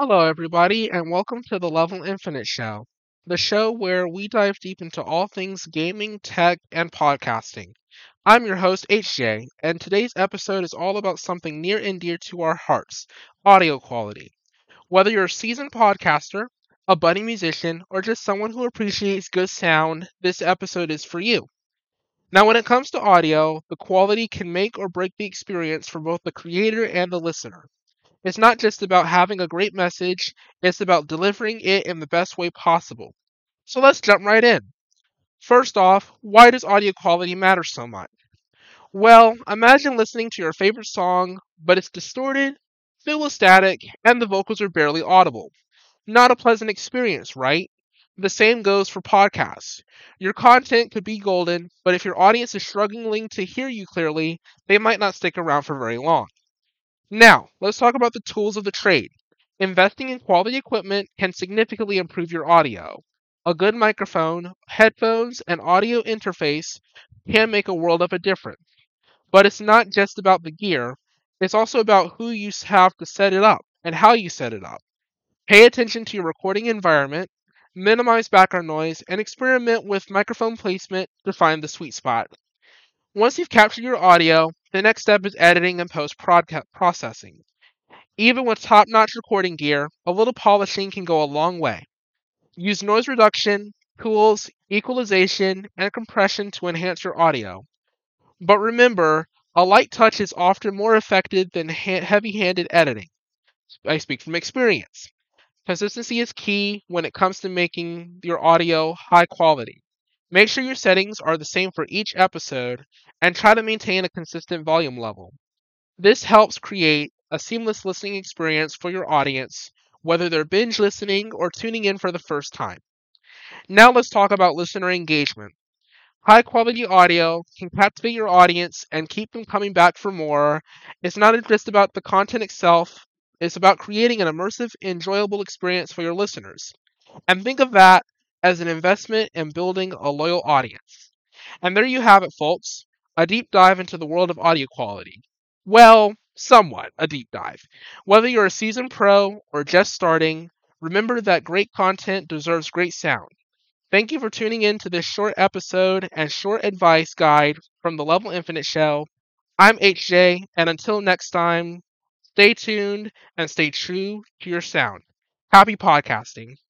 Hello, everybody, and welcome to the Level Infinite Show, the show where we dive deep into all things gaming, tech, and podcasting. I'm your host, HJ, and today's episode is all about something near and dear to our hearts audio quality. Whether you're a seasoned podcaster, a budding musician, or just someone who appreciates good sound, this episode is for you. Now, when it comes to audio, the quality can make or break the experience for both the creator and the listener. It's not just about having a great message, it's about delivering it in the best way possible. So let's jump right in. First off, why does audio quality matter so much? Well, imagine listening to your favorite song, but it's distorted, filled with static, and the vocals are barely audible. Not a pleasant experience, right? The same goes for podcasts. Your content could be golden, but if your audience is struggling to hear you clearly, they might not stick around for very long. Now, let's talk about the tools of the trade. Investing in quality equipment can significantly improve your audio. A good microphone, headphones, and audio interface can make a world of a difference. But it's not just about the gear, it's also about who you have to set it up and how you set it up. Pay attention to your recording environment, minimize background noise, and experiment with microphone placement to find the sweet spot. Once you've captured your audio, the next step is editing and post processing. Even with top notch recording gear, a little polishing can go a long way. Use noise reduction, tools, equalization, and compression to enhance your audio. But remember, a light touch is often more effective than ha- heavy handed editing. I speak from experience. Consistency is key when it comes to making your audio high quality. Make sure your settings are the same for each episode and try to maintain a consistent volume level. This helps create a seamless listening experience for your audience, whether they're binge listening or tuning in for the first time. Now let's talk about listener engagement. High quality audio can captivate your audience and keep them coming back for more. It's not just about the content itself, it's about creating an immersive, enjoyable experience for your listeners. And think of that as an investment in building a loyal audience. And there you have it, folks a deep dive into the world of audio quality. Well, somewhat a deep dive. Whether you're a seasoned pro or just starting, remember that great content deserves great sound. Thank you for tuning in to this short episode and short advice guide from the Level Infinite Show. I'm HJ, and until next time, Stay tuned and stay true to your sound. Happy podcasting.